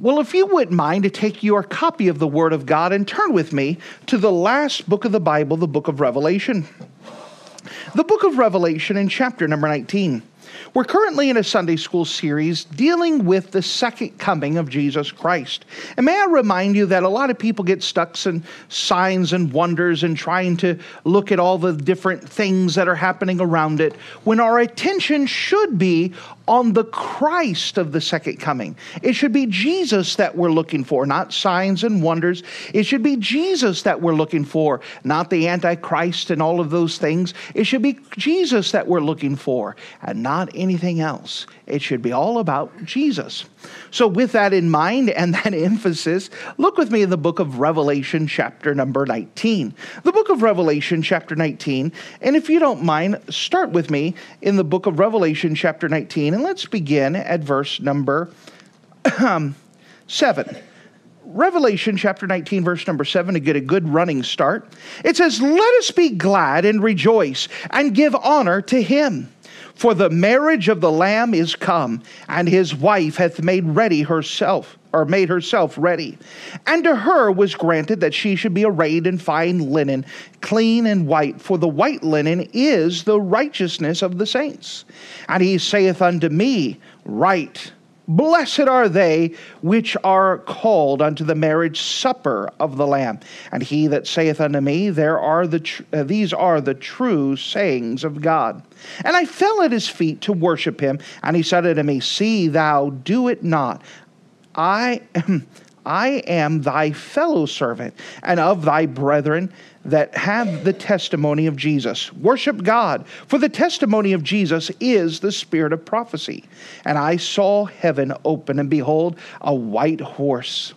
Well, if you wouldn't mind to take your copy of the Word of God and turn with me to the last book of the Bible, the book of Revelation. The book of Revelation in chapter number 19. We're currently in a Sunday school series dealing with the second coming of Jesus Christ. And may I remind you that a lot of people get stuck in signs and wonders and trying to look at all the different things that are happening around it when our attention should be on the Christ of the second coming. It should be Jesus that we're looking for, not signs and wonders. It should be Jesus that we're looking for, not the Antichrist and all of those things. It should be Jesus that we're looking for, and not anything else. It should be all about Jesus. So, with that in mind and that emphasis, look with me in the book of Revelation, chapter number 19. The book of Revelation, chapter 19. And if you don't mind, start with me in the book of Revelation, chapter 19, and let's begin at verse number um, 7. Revelation chapter 19, verse number 7, to get a good running start. It says, Let us be glad and rejoice and give honor to him for the marriage of the Lamb is come, and his wife hath made ready herself, or made herself ready. And to her was granted that she should be arrayed in fine linen, clean and white, for the white linen is the righteousness of the saints. And he saith unto me, Write Blessed are they which are called unto the marriage supper of the Lamb. And he that saith unto me, There are the tr- uh, these are the true sayings of God. And I fell at his feet to worship him, and he said unto me, See thou do it not. I am I am thy fellow servant and of thy brethren that have the testimony of Jesus. Worship God, for the testimony of Jesus is the spirit of prophecy. And I saw heaven open, and behold, a white horse.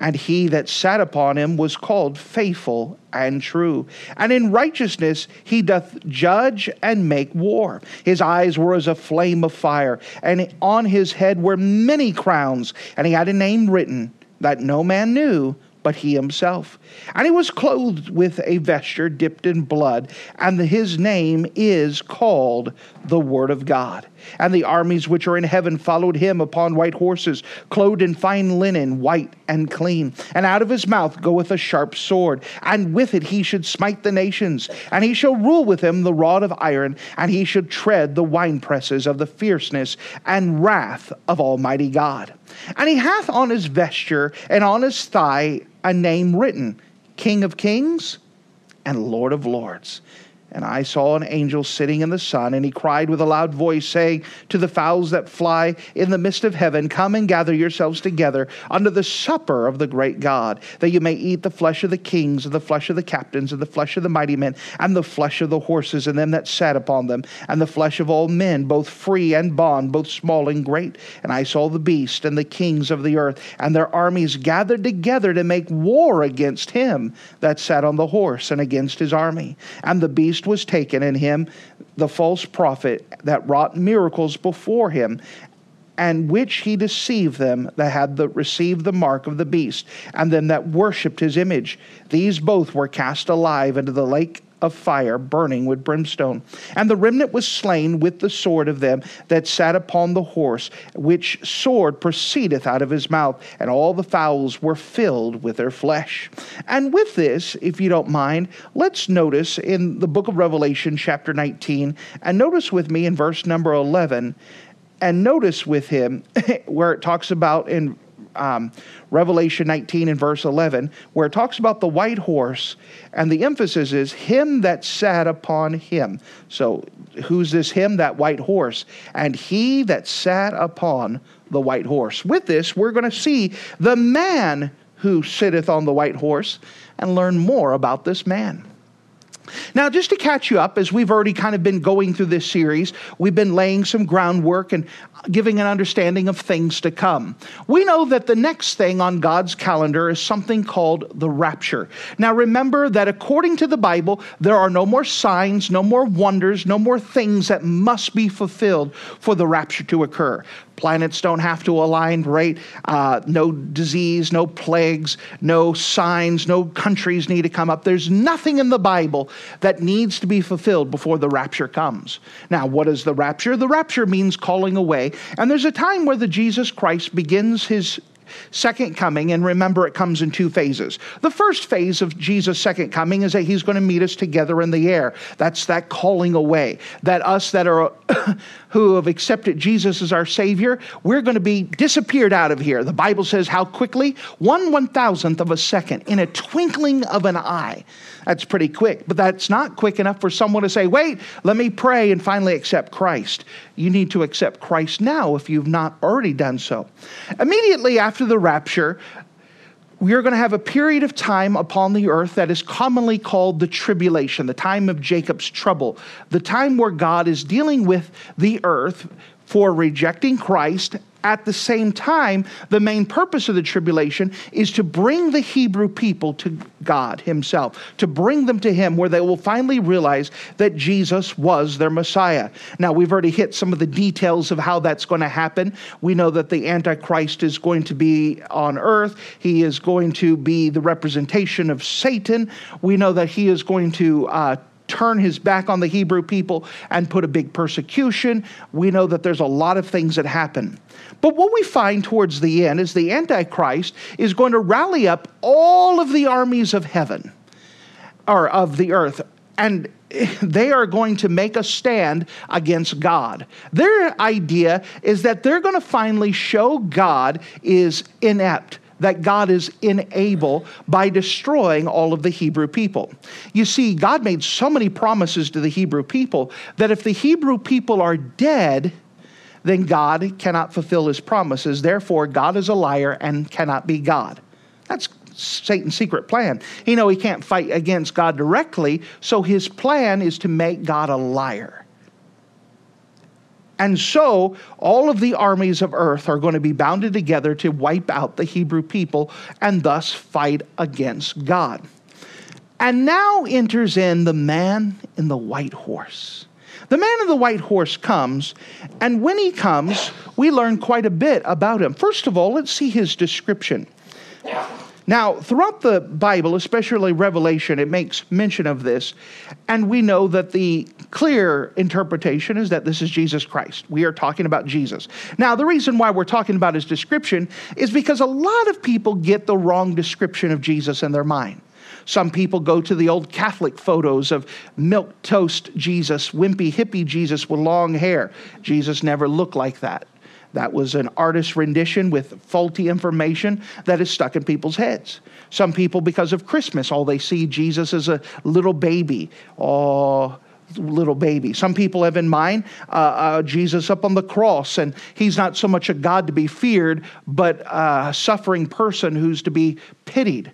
And he that sat upon him was called faithful and true. And in righteousness he doth judge and make war. His eyes were as a flame of fire, and on his head were many crowns, and he had a name written that no man knew but he himself. And he was clothed with a vesture dipped in blood, and his name is called the Word of God. And the armies which are in heaven followed him upon white horses, clothed in fine linen, white and clean. And out of his mouth goeth a sharp sword, and with it he should smite the nations. And he shall rule with him the rod of iron, and he should tread the winepresses of the fierceness and wrath of Almighty God. And he hath on his vesture and on his thigh a name written King of Kings and Lord of Lords. And I saw an angel sitting in the sun, and he cried with a loud voice, saying to the fowls that fly in the midst of heaven, Come and gather yourselves together unto the supper of the great God, that you may eat the flesh of the kings, and the flesh of the captains, and the flesh of the mighty men, and the flesh of the horses, and them that sat upon them, and the flesh of all men, both free and bond, both small and great. And I saw the beast and the kings of the earth, and their armies gathered together to make war against him that sat on the horse, and against his army. And the beast was taken, and him the false prophet that wrought miracles before him, and which he deceived them that had the, received the mark of the beast, and them that worshipped his image. These both were cast alive into the lake of fire burning with brimstone. And the remnant was slain with the sword of them that sat upon the horse, which sword proceedeth out of his mouth, and all the fowls were filled with their flesh. And with this, if you don't mind, let's notice in the book of Revelation, chapter 19, and notice with me in verse number 11, and notice with him where it talks about in um, Revelation 19 and verse 11, where it talks about the white horse, and the emphasis is him that sat upon him. So, who's this him? That white horse. And he that sat upon the white horse. With this, we're going to see the man who sitteth on the white horse and learn more about this man. Now, just to catch you up, as we've already kind of been going through this series, we've been laying some groundwork and giving an understanding of things to come. We know that the next thing on God's calendar is something called the rapture. Now, remember that according to the Bible, there are no more signs, no more wonders, no more things that must be fulfilled for the rapture to occur. Planets don't have to align right. Uh, no disease, no plagues, no signs, no countries need to come up. There's nothing in the Bible that needs to be fulfilled before the rapture comes. Now, what is the rapture? The rapture means calling away. And there's a time where the Jesus Christ begins his second coming, and remember it comes in two phases. The first phase of Jesus' second coming is that he's going to meet us together in the air. That's that calling away. That us that are who have accepted Jesus as our Savior, we're going to be disappeared out of here. The Bible says how quickly? One one thousandth of a second, in a twinkling of an eye. That's pretty quick, but that's not quick enough for someone to say, wait, let me pray and finally accept Christ. You need to accept Christ now if you've not already done so. Immediately after the rapture, we are going to have a period of time upon the earth that is commonly called the tribulation, the time of Jacob's trouble, the time where God is dealing with the earth for rejecting Christ at the same time, the main purpose of the tribulation is to bring the Hebrew people to God Himself, to bring them to Him where they will finally realize that Jesus was their Messiah. Now, we've already hit some of the details of how that's going to happen. We know that the Antichrist is going to be on earth, he is going to be the representation of Satan. We know that he is going to uh, turn his back on the Hebrew people and put a big persecution. We know that there's a lot of things that happen. But what we find towards the end is the Antichrist is going to rally up all of the armies of heaven or of the earth. And they are going to make a stand against God. Their idea is that they're going to finally show God is inept that God is unable by destroying all of the Hebrew people. You see, God made so many promises to the Hebrew people that if the Hebrew people are dead, then God cannot fulfill his promises. Therefore, God is a liar and cannot be God. That's Satan's secret plan. He know he can't fight against God directly, so his plan is to make God a liar. And so all of the armies of earth are going to be bounded together to wipe out the Hebrew people and thus fight against God. And now enters in the man in the white horse. The man in the white horse comes, and when he comes, we learn quite a bit about him. First of all, let's see his description. Now, throughout the Bible, especially Revelation, it makes mention of this, and we know that the clear interpretation is that this is Jesus Christ. We are talking about Jesus. Now, the reason why we're talking about his description is because a lot of people get the wrong description of Jesus in their mind. Some people go to the old Catholic photos of milk toast Jesus, wimpy hippie Jesus with long hair. Jesus never looked like that. That was an artist's rendition with faulty information that is stuck in people's heads. Some people, because of Christmas, all they see Jesus as a little baby. Oh, little baby. Some people have in mind uh, uh, Jesus up on the cross, and he's not so much a God to be feared, but a suffering person who's to be pitied.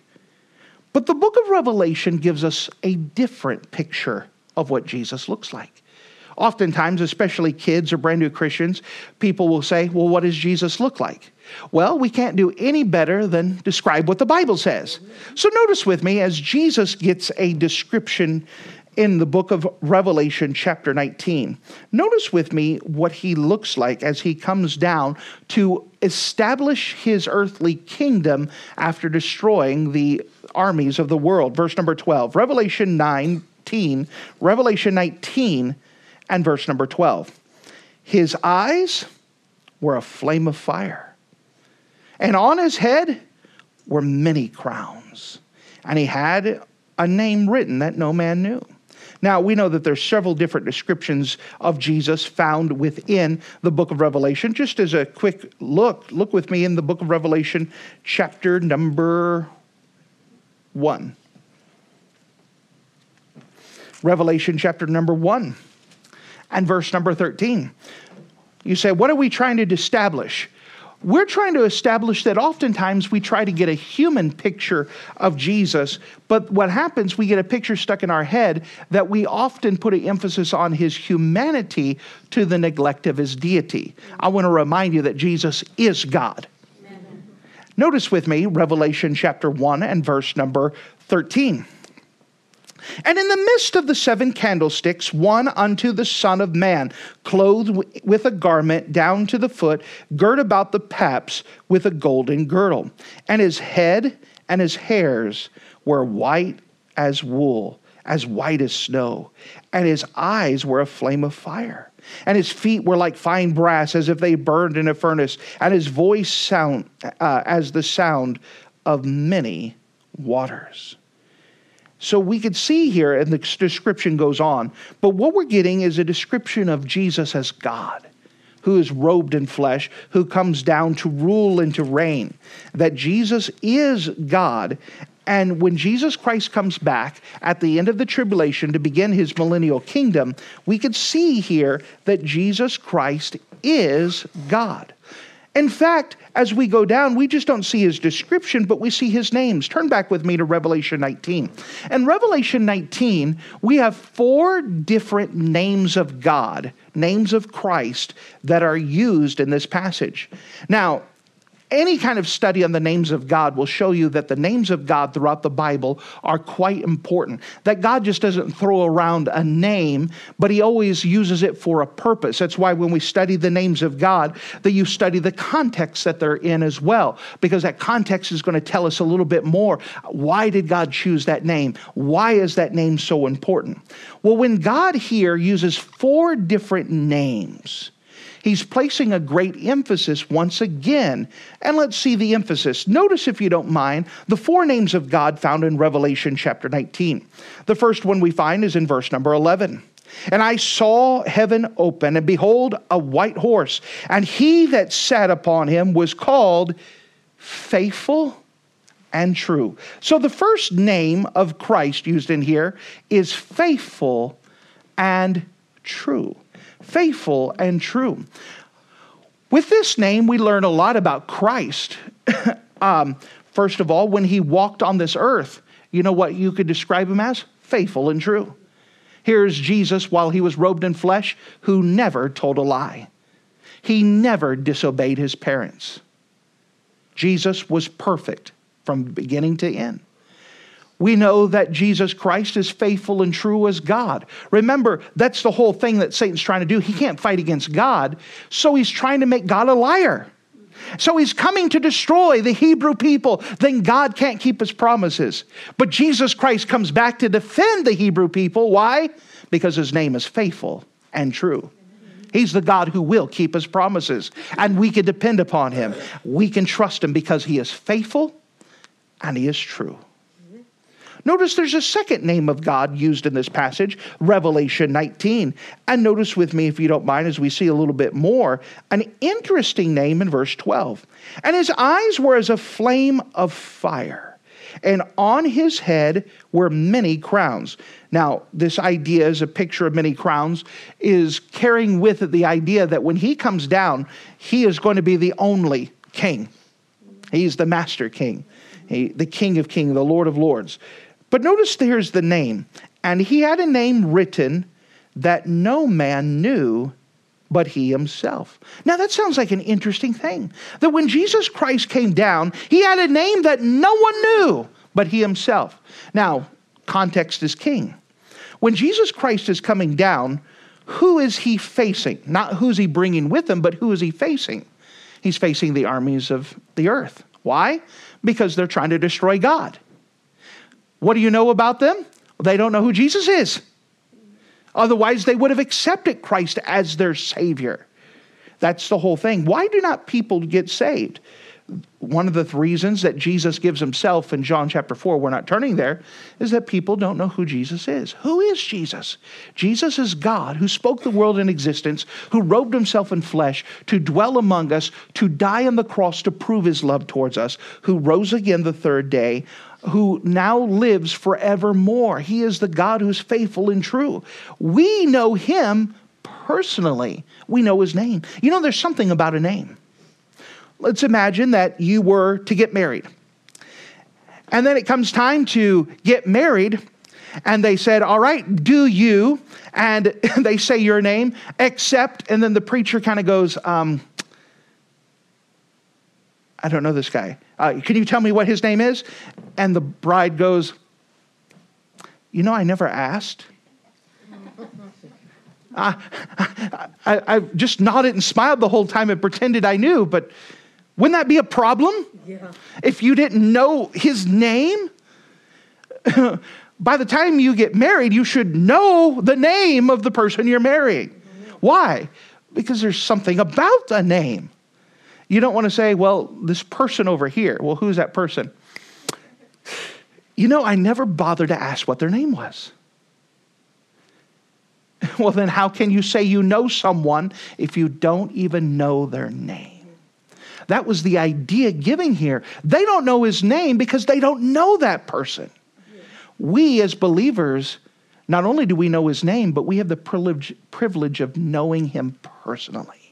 But the book of Revelation gives us a different picture of what Jesus looks like. Oftentimes, especially kids or brand new Christians, people will say, Well, what does Jesus look like? Well, we can't do any better than describe what the Bible says. So notice with me as Jesus gets a description in the book of Revelation, chapter 19. Notice with me what he looks like as he comes down to establish his earthly kingdom after destroying the armies of the world. Verse number 12, Revelation 19, Revelation 19 and verse number 12. His eyes were a flame of fire, and on his head were many crowns, and he had a name written that no man knew. Now, we know that there's several different descriptions of Jesus found within the book of Revelation. Just as a quick look, look with me in the book of Revelation, chapter number 1. Revelation chapter number 1 and verse number 13. You say, what are we trying to establish? We're trying to establish that oftentimes we try to get a human picture of Jesus, but what happens, we get a picture stuck in our head that we often put an emphasis on his humanity to the neglect of his deity. I want to remind you that Jesus is God. Amen. Notice with me Revelation chapter 1 and verse number 13. And in the midst of the seven candlesticks, one unto the Son of Man, clothed with a garment down to the foot, girt about the paps with a golden girdle. And his head and his hairs were white as wool, as white as snow. And his eyes were a flame of fire. And his feet were like fine brass, as if they burned in a furnace. And his voice sound uh, as the sound of many waters. So we could see here, and the description goes on, but what we're getting is a description of Jesus as God who is robed in flesh, who comes down to rule and to reign. That Jesus is God. And when Jesus Christ comes back at the end of the tribulation to begin his millennial kingdom, we could see here that Jesus Christ is God. In fact, as we go down, we just don't see his description, but we see his names. Turn back with me to Revelation 19. In Revelation 19, we have four different names of God, names of Christ, that are used in this passage. Now, any kind of study on the names of God will show you that the names of God throughout the Bible are quite important. That God just doesn't throw around a name, but He always uses it for a purpose. That's why when we study the names of God, that you study the context that they're in as well, because that context is going to tell us a little bit more. Why did God choose that name? Why is that name so important? Well, when God here uses four different names, he's placing a great emphasis once again. And let's see the emphasis. Notice, if you don't mind, the four names of God found in Revelation chapter 19. The first one we find is in verse number 11. And I saw heaven open, and behold, a white horse, and he that sat upon him was called faithful and true. So the first name of Christ used in here is faithful and true faithful and true. With this name, we learn a lot about Christ. um, first of all, when he walked on this earth, you know what you could describe him as? Faithful and true. Here's Jesus while he was robed in flesh, who never told a lie. He never disobeyed his parents. Jesus was perfect from beginning to end we know that Jesus Christ is faithful and true as God. Remember, that's the whole thing that Satan's trying to do. He can't fight against God, so he's trying to make God a liar. So he's coming to destroy the Hebrew people. Then God can't keep his promises. But Jesus Christ comes back to defend the Hebrew people. Why? Because his name is faithful and true. He's the God who will keep his promises, and we can depend upon him. We can trust him because he is faithful and he is true. Notice there's a second name of God used in this passage, Revelation 19. And notice with me, if you don't mind, as we see a little bit more, an interesting name in verse 12. And his eyes were as a flame of fire, and on his head were many crowns. Now, this idea is a picture of many crowns, is carrying with it the idea that when he comes down, he is going to be the only king. He's the master king, he, the king of kings, the lord of lords. But notice there's the name. And he had a name written that no man knew but he himself. Now that sounds like an interesting thing. That when Jesus Christ came down, he had a name that no one knew but he himself. Now, context is king. When Jesus Christ is coming down, who is he facing? Not who's he bringing with him, but who is he facing? He's facing the armies of the earth. Why? Because they're trying to destroy God. What do you know about them? They don't know who Jesus is. Otherwise, they would have accepted Christ as their Savior. That's the whole thing. Why do not people get saved? One of the reasons that Jesus gives himself in John chapter 4, we're not turning there, is that people don't know who Jesus is. Who is Jesus? Jesus is God who spoke the world in existence, who robed himself in flesh to dwell among us, to die on the cross to prove his love towards us, who rose again the third day who now lives forevermore. He is the God who's faithful and true. We know him personally, we know his name. You know, there's something about a name. let's imagine that you were to get married. And then it comes time to get married, and they said, All right, do you? And they say your name, except, and then the preacher kind of goes, um, I don't know this guy. Uh, can you tell me what his name is? And the bride goes, You know, I never asked. I, I, I, just nodded and smiled the whole time and pretended I knew, but wouldn't that be a problem? Yeah. If you didn't know his name? By the time you get married, you should know the name of the person you're marrying. Mm-hmm. Why? Because there's something about a name. You don't want to say, well, this person over here. Well, who's that person? You know, I never bothered to ask what their name was. Well, then, how can you say you know someone if you don't even know their name? That was the idea giving here. They don't know his name because they don't know that person. We, as believers, not only do we know his name, but we have the privilege, privilege of knowing him personally.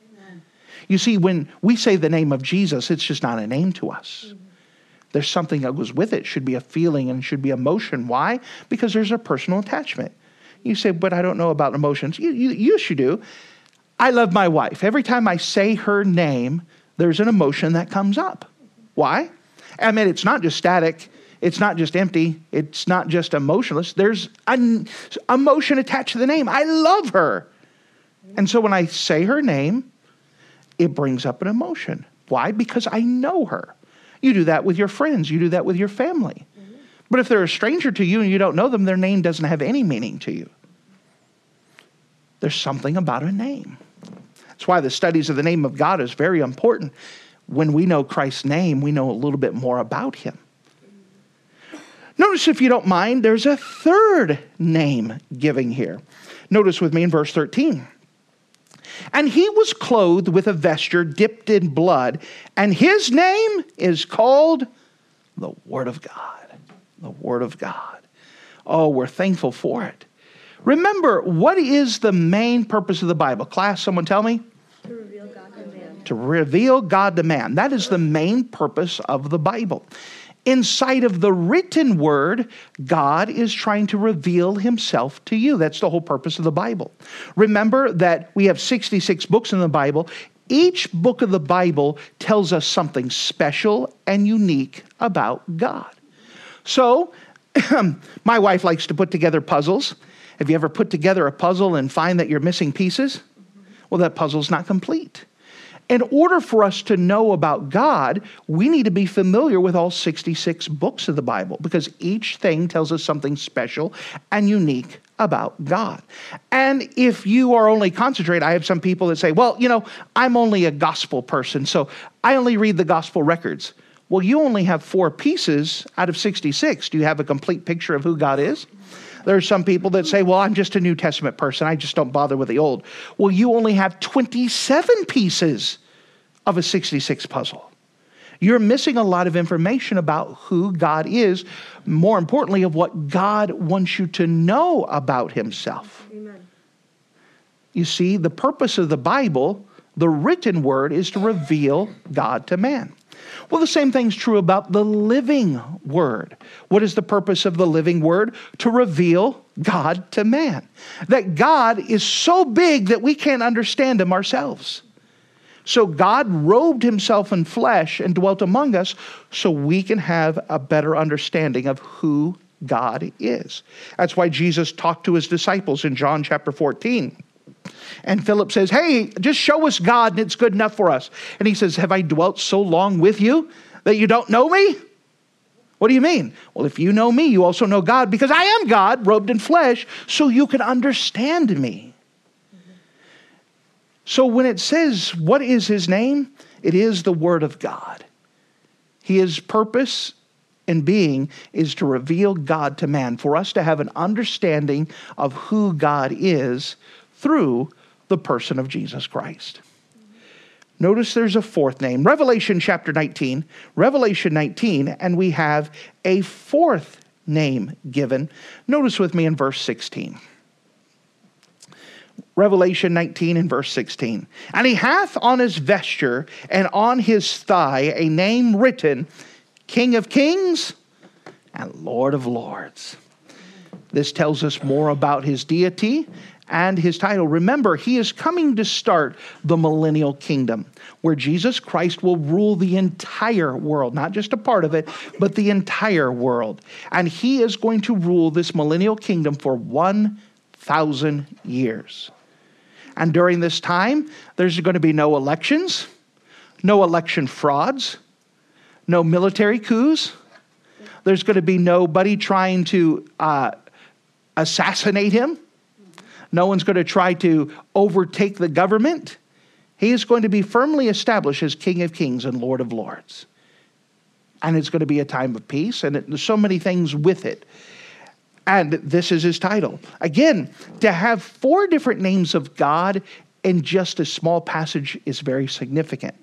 You see, when we say the name of Jesus, it's just not a name to us. Mm-hmm. There's something that goes with it. Should be a feeling and should be emotion. Why? Because there's a personal attachment. You say, but I don't know about emotions. You, you, you should do. I love my wife. Every time I say her name, there's an emotion that comes up. Why? I mean, it's not just static. It's not just empty. It's not just emotionless. There's an emotion attached to the name. I love her. And so when I say her name, it brings up an emotion. Why? Because I know her. You do that with your friends, you do that with your family. Mm-hmm. But if they're a stranger to you and you don't know them, their name doesn't have any meaning to you. There's something about a name. That's why the studies of the name of God is very important. When we know Christ's name, we know a little bit more about him. Notice, if you don't mind, there's a third name giving here. Notice with me in verse 13. And he was clothed with a vesture dipped in blood, and his name is called the Word of God. The Word of God. Oh, we're thankful for it. Remember, what is the main purpose of the Bible? Class, someone tell me? To reveal God to man. To reveal God to man. That is the main purpose of the Bible. Inside of the written word, God is trying to reveal himself to you. That's the whole purpose of the Bible. Remember that we have 66 books in the Bible. Each book of the Bible tells us something special and unique about God. So, my wife likes to put together puzzles. Have you ever put together a puzzle and find that you're missing pieces? Well, that puzzle's not complete. In order for us to know about God, we need to be familiar with all 66 books of the Bible because each thing tells us something special and unique about God. And if you are only concentrate, I have some people that say, well, you know, I'm only a gospel person, so I only read the gospel records. Well, you only have four pieces out of 66. Do you have a complete picture of who God is? There are some people that say, well, I'm just a New Testament person. I just don't bother with the Old. Well, you only have 27 pieces of a 66 puzzle. You're missing a lot of information about who God is, more importantly, of what God wants you to know about Himself. Amen. You see, the purpose of the Bible, the written word, is to reveal God to man. Well, the same thing's true about the living word. What is the purpose of the living word? To reveal God to man. That God is so big that we can't understand him ourselves. So God robed himself in flesh and dwelt among us so we can have a better understanding of who God is. That's why Jesus talked to his disciples in John chapter 14. And Philip says, Hey, just show us God and it's good enough for us. And he says, Have I dwelt so long with you that you don't know me? What do you mean? Well, if you know me, you also know God because I am God, robed in flesh, so you can understand me. So when it says, What is his name? It is the Word of God. His purpose and being is to reveal God to man, for us to have an understanding of who God is through the person of Jesus Christ. Notice there's a fourth name. Revelation chapter 19, Revelation 19, and we have a fourth name given. Notice with me in verse 16. Revelation 19 and verse 16. And he hath on his vesture and on his thigh a name written King of Kings and Lord of Lords. This tells us more about his deity and his title. Remember, he is coming to start the millennial kingdom where Jesus Christ will rule the entire world, not just a part of it, but the entire world. And he is going to rule this millennial kingdom for 1,000 years. And during this time, there's going to be no elections, no election frauds, no military coups. There's going to be nobody trying to uh, assassinate him. No one's going to try to overtake the government. He is going to be firmly established as King of Kings and Lord of Lords. And it's going to be a time of peace, and it, there's so many things with it. And this is his title. Again, to have four different names of God in just a small passage is very significant.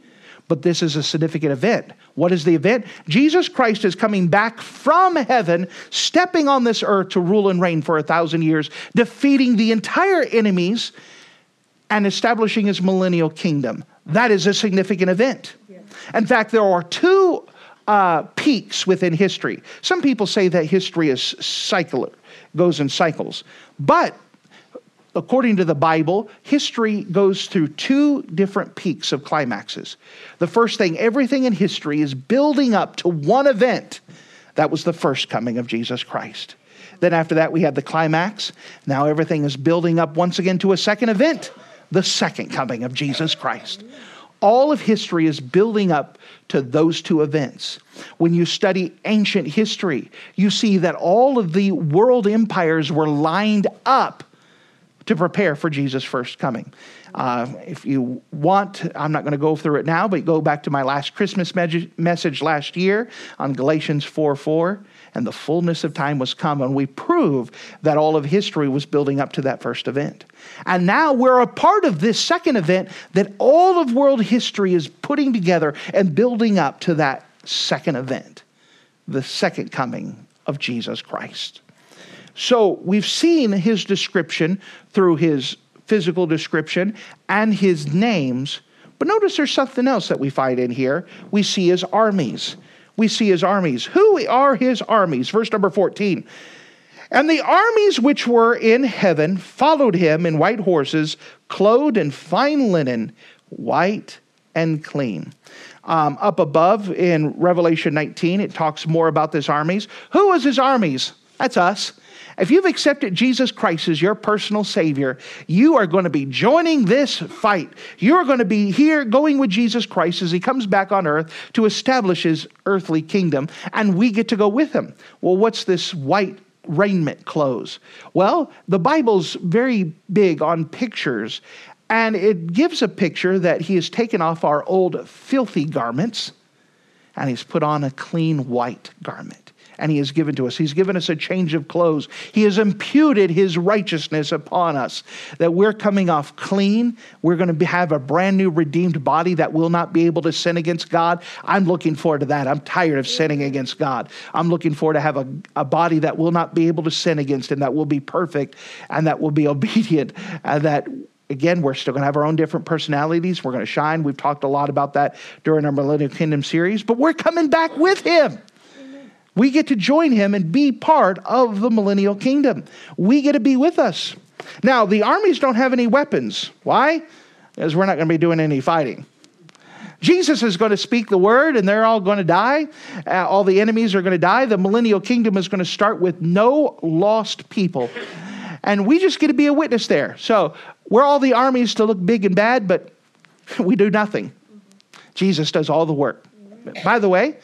But this is a significant event. What is the event? Jesus Christ is coming back from heaven, stepping on this earth to rule and reign for a thousand years, defeating the entire enemies and establishing his millennial kingdom. That is a significant event. In fact, there are two uh, peaks within history. Some people say that history is cyclic, goes in cycles. But according to the Bible, history goes through two different peaks of climaxes. The first thing, everything in history is building up to one event. That was the first coming of Jesus Christ. Then after that, we had the climax. Now everything is building up once again to a second event, the second coming of Jesus Christ. All of history is building up to those two events. When you study ancient history, you see that all of the world empires were lined up to prepare for Jesus' first coming. Uh, if you want, I'm not going to go through it now, but go back to my last Christmas me- message last year on Galatians 4 4 and the fullness of time was come. And we prove that all of history was building up to that first event. And now we're a part of this second event that all of world history is putting together and building up to that second event, the second coming of Jesus Christ. So we've seen his description through his physical description and his names. But notice there's something else that we find in here. We see his armies we see his armies. Who are his armies? Verse number 14. And the armies which were in heaven followed him in white horses, clothed in fine linen, white and clean. Um, up above in Revelation 19, it talks more about this armies. Who was his armies? That's us. If you've accepted Jesus Christ as your personal Savior, you are going to be joining this fight. You're going to be here going with Jesus Christ as He comes back on earth to establish His earthly kingdom, and we get to go with Him. Well, what's this white raiment clothes? Well, the Bible's very big on pictures, and it gives a picture that He has taken off our old filthy garments and He's put on a clean white garment and He has given to us. He's given us a change of clothes. He has imputed His righteousness upon us, that we're coming off clean. We're going to have a brand new redeemed body that will not be able to sin against God. I'm looking forward to that. I'm tired of sinning against God. I'm looking forward to have a, a body that will not be able to sin against Him, that will be perfect and that will be obedient, and that again, we're still going to have our own different personalities. We're going to shine. We've talked a lot about that during our Millennial Kingdom series, but we're coming back with him. We get to join him and be part of the millennial kingdom. We get to be with us. Now, the armies don't have any weapons. Why? Because we're not going to be doing any fighting. Jesus is going to speak the word and they're all going to die. Uh, all the enemies are going to die. The millennial kingdom is going to start with no lost people. And we just get to be a witness there. So we're all the armies to look big and bad, but we do nothing. Jesus does all the work. By the way,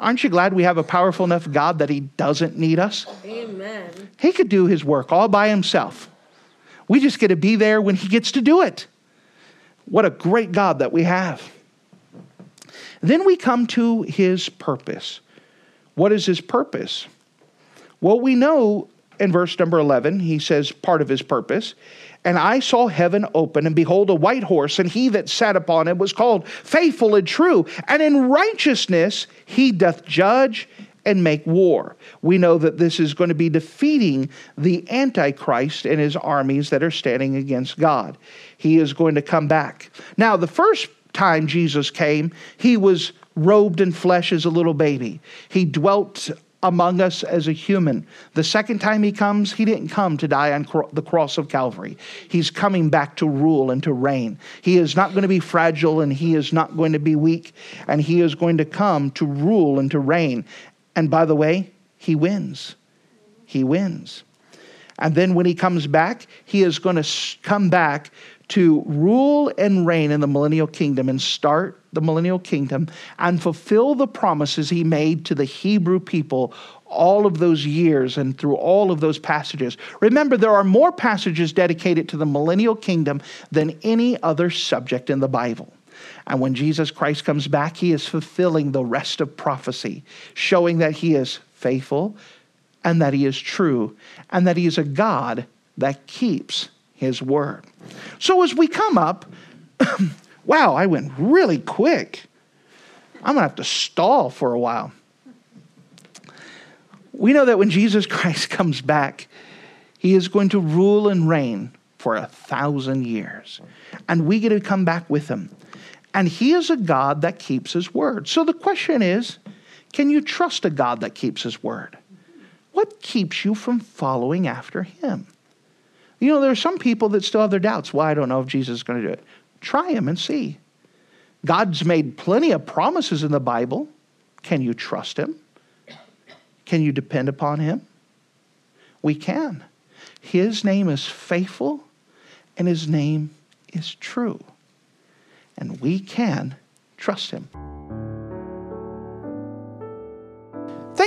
Aren't you glad we have a powerful enough God that He doesn't need us? Amen. He could do His work all by Himself. We just get to be there when He gets to do it. What a great God that we have. Then we come to His purpose. What is His purpose? Well, we know in verse number 11, He says part of His purpose and I saw heaven open, and behold, a white horse, and he that sat upon it was called faithful and true, and in righteousness he doth judge and make war. We know that this is going to be defeating the Antichrist and his armies that are standing against God. He is going to come back. Now, the first time Jesus came, he was robed in flesh as a little baby. He dwelt among us as a human. The second time he comes, he didn't come to die on cro- the cross of Calvary. He's coming back to rule and to reign. He is not going to be fragile and he is not going to be weak, and he is going to come to rule and to reign. And by the way, he wins. He wins. And then when he comes back, he is going to come back to rule and reign in the millennial kingdom and start the millennial kingdom and fulfill the promises he made to the Hebrew people all of those years and through all of those passages. Remember, there are more passages dedicated to the millennial kingdom than any other subject in the Bible. And when Jesus Christ comes back, he is fulfilling the rest of prophecy, showing that he is faithful and that he is true and that he is a God that keeps his word. So as we come up, wow, I went really quick. I'm going to have to stall for a while. We know that when Jesus Christ comes back, he is going to rule and reign for a thousand years. And we get to come back with him. And he is a God that keeps his word. So the question is can you trust a God that keeps his word? What keeps you from following after him? You know, there are some people that still have their doubts. Well, I don't know if Jesus is going to do it. Try him and see. God's made plenty of promises in the Bible. Can you trust him? Can you depend upon him? We can. His name is faithful and his name is true. And we can trust him.